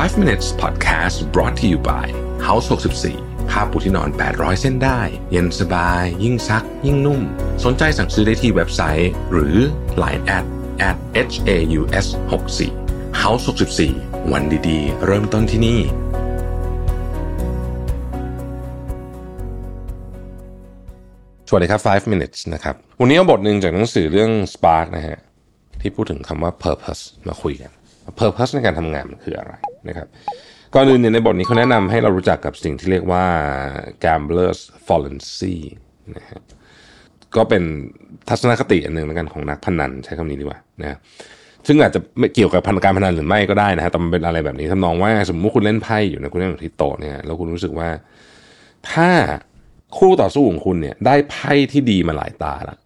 5 minutes podcast brought to you by House 64ผ้าปูที่นอน 800 เส้นได้ เย็นสบาย ยิ่งซัก ยิ่งนุ่ม สนใจสั่งซื้อได้ที่เว็บไซต์ หรือ Line at at h a u s 6 4 House 64วันดีๆ เริ่มต้นที่นี่สวัสดีครับ 5 minutes นะครับ วันนี้เอาบทหนึ่งจากหนังสือเรื่อง Spark นะฮะ ที่พูดถึงคำว่า purpose มาคุยกัน purpose ในการทำงานมันคืออะไรนะครับก่อนอื่นเนี่ยในบทนี้เขาแนะนำให้เรารู้จักกับสิ่งที่เรียกว่า gambler's fallacy นะฮะก็เป็นทัศนคติอันหนึ่งแล้วกันของนักพนันใช้คำนี้ดีกว่านะซึ่งอาจจะไม่เกี่ยวกับพันการพนันหรือไม่ก็ได้นะฮะแต่มันเป็นอะไรแบบนี้ทำนองว่า สมมติว่าคุณเล่นไพ่อยู่นะคุณเล่นอยู่ที่โต๊ะเนี่ยแล้วคุณรู้สึกว่า ถ้าคู่ต่อสู้ของคุณเนี่ย ได้ไพ่ที่ดีมาหลายตาละ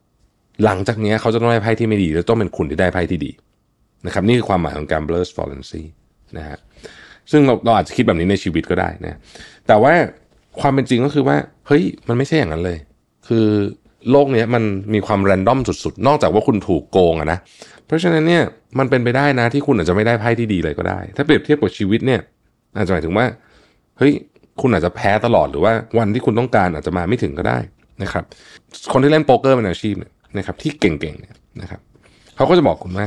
หลังจากนี้เขาจะต้องได้ไพ่ที่ไม่ดี แล้วต้องเป็นคุณที่ได้ไพ่ที่ดี นะครับนี่คือความหมายของ gambler's fallacy นะฮะซึ่งเราเราอาจจะคิดแบบนี้ในชีวิตก็ได้นะแต่ว่าความเป็นจริงก็คือว่าเฮ้ยมันไม่ใช่อย่างนั้นเลย คือโลกนี้มันมีความแรนดอมสุดๆ นอกจากว่าคุณถูกโกงอะนะเพราะฉะนั้นเนี่ยมันเป็นไปได้นะที่คุณอาจจะไม่ได้ไพ่ที่ดีเลยก็ได้ ถ้าเปรียบเทียบกับชีวิตเนี่ยอาจจะหมายถึงว่าเฮ้ยคุณอาจจะแพ้ตลอดหรือว่าวันที่คุณต้องการอาจจะมาไม่ถึงก็ได้นะครับ คนที่เล่นโป๊กเกอร์เป็นอาชีพเนี่ยนะครับที่เก่งๆเนี่ยนะครับเขาก็จะบอกคุณว่า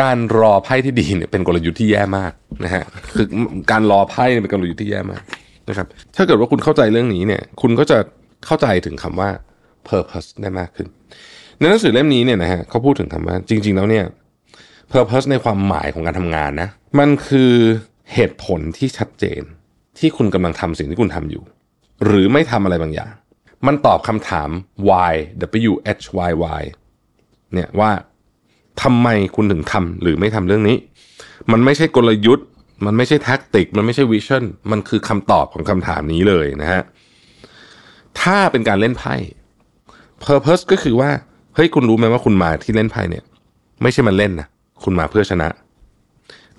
การรอไพ่ที่ดีเนี่ยเป็นกลยุทธ์ที่แย่มากนะฮะคือการรอไพ่เนี่ยเป็นกลยุทธ์ที่แย่มากนะครับ ถ้าเกิดว่าคุณเข้าใจเรื่องนี้เนี่ย คุณก็จะเข้าใจถึงคำว่า purpose ได้มากขึ้น ในหนังสือเล่มนี้เนี่ยนะฮะเขาพูดถึงคำว่าจริง ๆ แล้วเนี่ย purpose ในความหมายของการทำงานนะ มันคือเหตุผลที่ชัดเจนที่คุณกำลังทำสิ่งที่คุณทำอยู่ หรือไม่ทำอะไรบางอย่าง มันตอบคำถาม why w h y y เนี่ยว่า ทำไมคุณถึงทำหรือไม่ทำเรื่องนี้ มันไม่ใช่กลยุทธ์ มันไม่ใช่แท็กติก มันไม่ใช่วิชั่น มันคือคำตอบของคำถามนี้เลยนะฮะ ถ้าเป็นการเล่นไพ่ purpose ก็คือว่า เฮ้ยคุณรู้ไหมว่าคุณมาที่เล่นไพ่เนี่ย ไม่ใช่มาเล่นนะ คุณมาเพื่อชนะ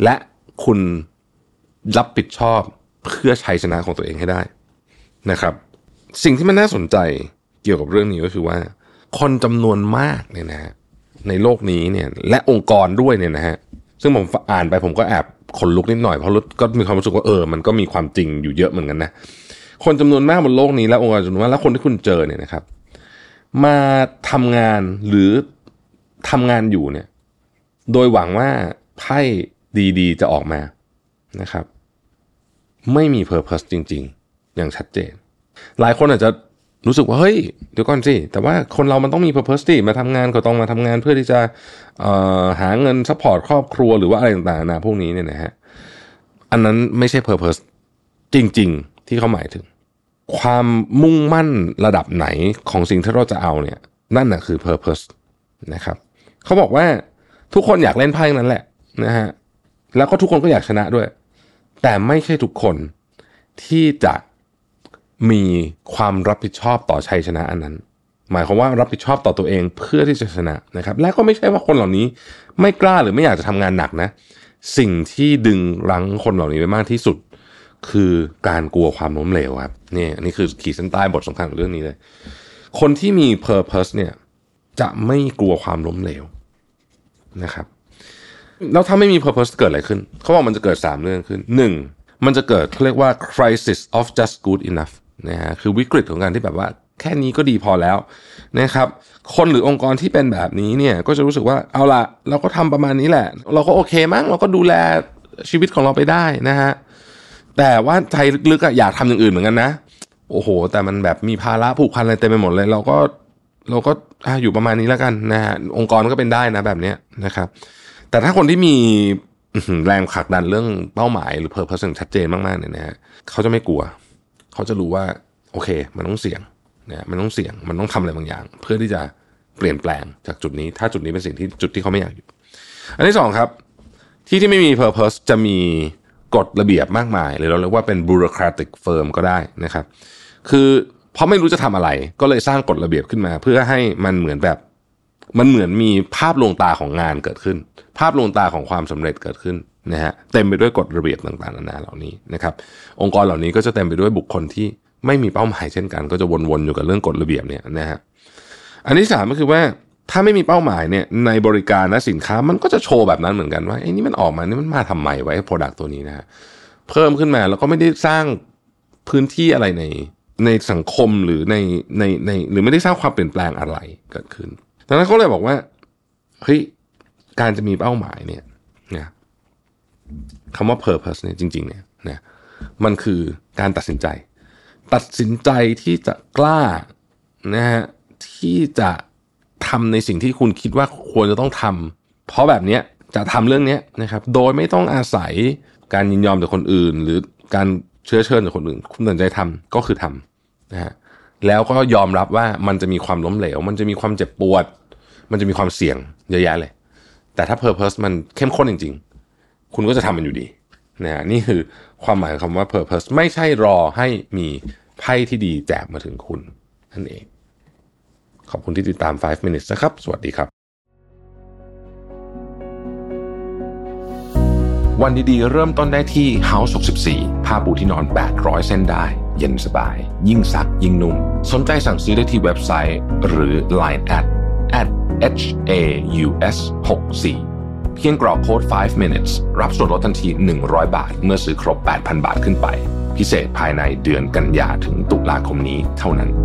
และคุณรับผิดชอบเพื่อชัยชนะของตัวเองให้ได้นะครับ สิ่งที่มันน่าสนใจเกี่ยวกับเรื่องนี้ก็คือว่า คนจำนวนมากเนี่ยนะฮะ ในโลกนี้เนี่ยและองค์กรด้วยเนี่ยนะฮะซึ่งผมอ่านไปผมก็แอบขนลุกนิดหน่อยเพราะก็มีความรู้สึกว่าเออมันก็มีความจริงอยู่เยอะเหมือนกันนะคนจำนวนมากบนโลกนี้และองค์กรจำนวนมากและคนที่คุณเจอเนี่ยนะครับ มาทำงานหรือทำงานอยู่เนี่ย โดยหวังว่าไพ่ดีๆ จะออกมานะครับ ไม่มี purpose จริง ๆ อย่างชัดเจน หลายคนอาจจะ รู้สึกว่าเฮ้ยเดี๋ยวก่อนสิ แต่ว่าคนเรามันต้องมี purpose ที่มาทำงานก็ต้องมาทำงานเพื่อที่จะหาเงิน support ครอบครัวหรือว่าอะไรต่างๆนะพวกนี้เนี่ยนะฮะอันนั้นไม่ใช่ purpose จริง ๆ ที่เขาหมายถึง ความมุ่งมั่นระดับไหนของสิ่งที่เราจะเอาเนี่ย นั่นนะคือ purpose นะครับเขาบอกว่าทุกคนอยากเล่นไพ่นั้นแหละนะฮะแล้วก็ทุกคนก็อยากชนะด้วย แต่ไม่ใช่ทุกคนที่จะ มีความรับผิดชอบต่อชัยชนะอันนั้น หมายความว่ารับผิดชอบต่อตัวเองเพื่อที่จะชนะนะครับ และก็ไม่ใช่ว่าคนเหล่านี้ไม่กล้าหรือไม่อยากจะทำงานหนักนะ สิ่งที่ดึงรั้งคนเหล่านี้ไปมากที่สุด คือการกลัวความล้มเหลวครับนี่อันี่คือขีดเส้นใต้บทสำคัญของเรื่องนี้เลย คนที่มี purpose เนี่ยจะไม่กลัวความล้มเหลวนะครับแล้วถ้าไม่มี purpose เกิดอะไรขึ้น เขาบอกมันจะเกิด 3 เรื่องขึ้น 1. มันจะเกิดเขาเรียกว่า crisis of just good enough นะฮะคือวิกฤตของการที่แบบว่าแค่นี้ก็ดีพอแล้วนะครับ คนหรือองค์กรที่เป็นแบบนี้เนี่ยก็จะรู้สึกว่าเอาละเราก็ทำประมาณนี้แหละ เราก็โอเคมั้งเราก็ดูแลชีวิตของเราไปได้นะฮะแต่ว่าใจลึกๆอยากทำอย่างอื่นเหมือนกันนะ โอ้โห แต่มันแบบมีภาระผูกพันอะไรเต็มไปหมดเลย เราก็เราก็อยู่ประมาณนี้แล้วกันนะฮะองค์กรก็เป็นได้นะแบบนี้นะครับ แต่ถ้าคนที่มีแรงผลักดันเรื่องเป้าหมายหรือเพอร์เพสชัดเจนมากๆเนี่ยนะฮะเขาจะไม่กลัว เขาจะรู้ว่าโอเค มันต้องเสี่ยงนะมันต้องเสี่ยงมันต้องทำอะไรบางอย่าง เพื่อที่จะเปลี่ยนแปลงจากจุดนี้ ถ้าจุดนี้เป็นสิ่งที่จุดที่เขาไม่อยากอยู่ อันที่สองครับ ที่ที่ไม่มี purpose จะมีกฎระเบียบมากมาย หรือเราเรียกว่าเป็น bureaucratic firm ก็ได้นะครับ คือเพราะไม่รู้จะทำอะไร ก็เลยสร้างกฎระเบียบขึ้นมา เพื่อให้มันเหมือนแบบมันเหมือนมีภาพลวงตาของงานเกิดขึ้น ภาพลวงตาของความสำเร็จเกิดขึ้น นะฮะเต็มไปด้วยกฎระเบียบต่างๆนานาเหล่านี้นะครับองค์กรเหล่านี้ก็จะเต็มไปด้วยบุคคลที่ไม่มีเป้าหมายเช่นกัน ก็จะวนๆอยู่กับเรื่องกฎระเบียบเนี่ยนะฮะอันที่สามก็คือว่าถ้าไม่มีเป้าหมายเนี่ยในบริการและสินค้ามันก็จะโชว์แบบนั้นเหมือนกันว่าไอ้นี่มันออกมานี่มันมาทำไมไว้ product ตัวนี้นะฮะเพิ่มขึ้นมาแล้วก็ไม่ได้สร้างพื้นที่อะไรในในสังคมหรือในในในหรือไม่ได้สร้างความเปลี่ยนแปลงอะไรเกิดขึ้นดังนั้นเขาเลยบอกว่าเฮ้ยการจะมีเป้าหมายเนี่ยนะ คำว่า purpose เนี่ยจริงๆเนี่ยนะมันคือการตัดสินใจ ตัดสินใจที่จะกล้านะฮะที่จะทำในสิ่งที่คุณคิดว่าควรจะต้องทำเพราะแบบนี้จะทำเรื่องนี้นะครับ โดยไม่ต้องอาศัยการยินยอมจากคนอื่น หรือการเชื้อเชิญจากคนอื่น คุณตัดใจทำก็คือทำนะฮะแล้วก็ยอมรับว่ามันจะมีความล้มเหลว มันจะมีความเจ็บปวด มันจะมีความเสี่ยงเยอะแยะเลย แต่ถ้า purpose มันเข้มข้นจริง ๆ คุณก็จะทำมันอยู่ดีนะฮะนี่คือความหมายของคำว่า purpose ไม่ใช่รอให้มีไพ่ที่ดีแจกมาถึงคุณนั่นเอง ขอบคุณที่ติดตาม 5 minutes นะครับ สวัสดีครับ วันดีๆ เริ่มต้นได้ที่ House 64 ผ้าปูที่นอน 800 เส้นได้ เย็นสบาย ยิ่งซัก ยิ่งนุ่ม สนใจสั่งซื้อได้ที่เว็บไซต์ หรือ Line at at h a u s 64 เพียงกรอกโค้ด 5 minutes รับส่วนลดทันที 100 บาท เมื่อซื้อครบ 8,000 บาทขึ้นไป พิเศษภายในเดือนกันยาถึงตุลาคมนี้เท่านั้น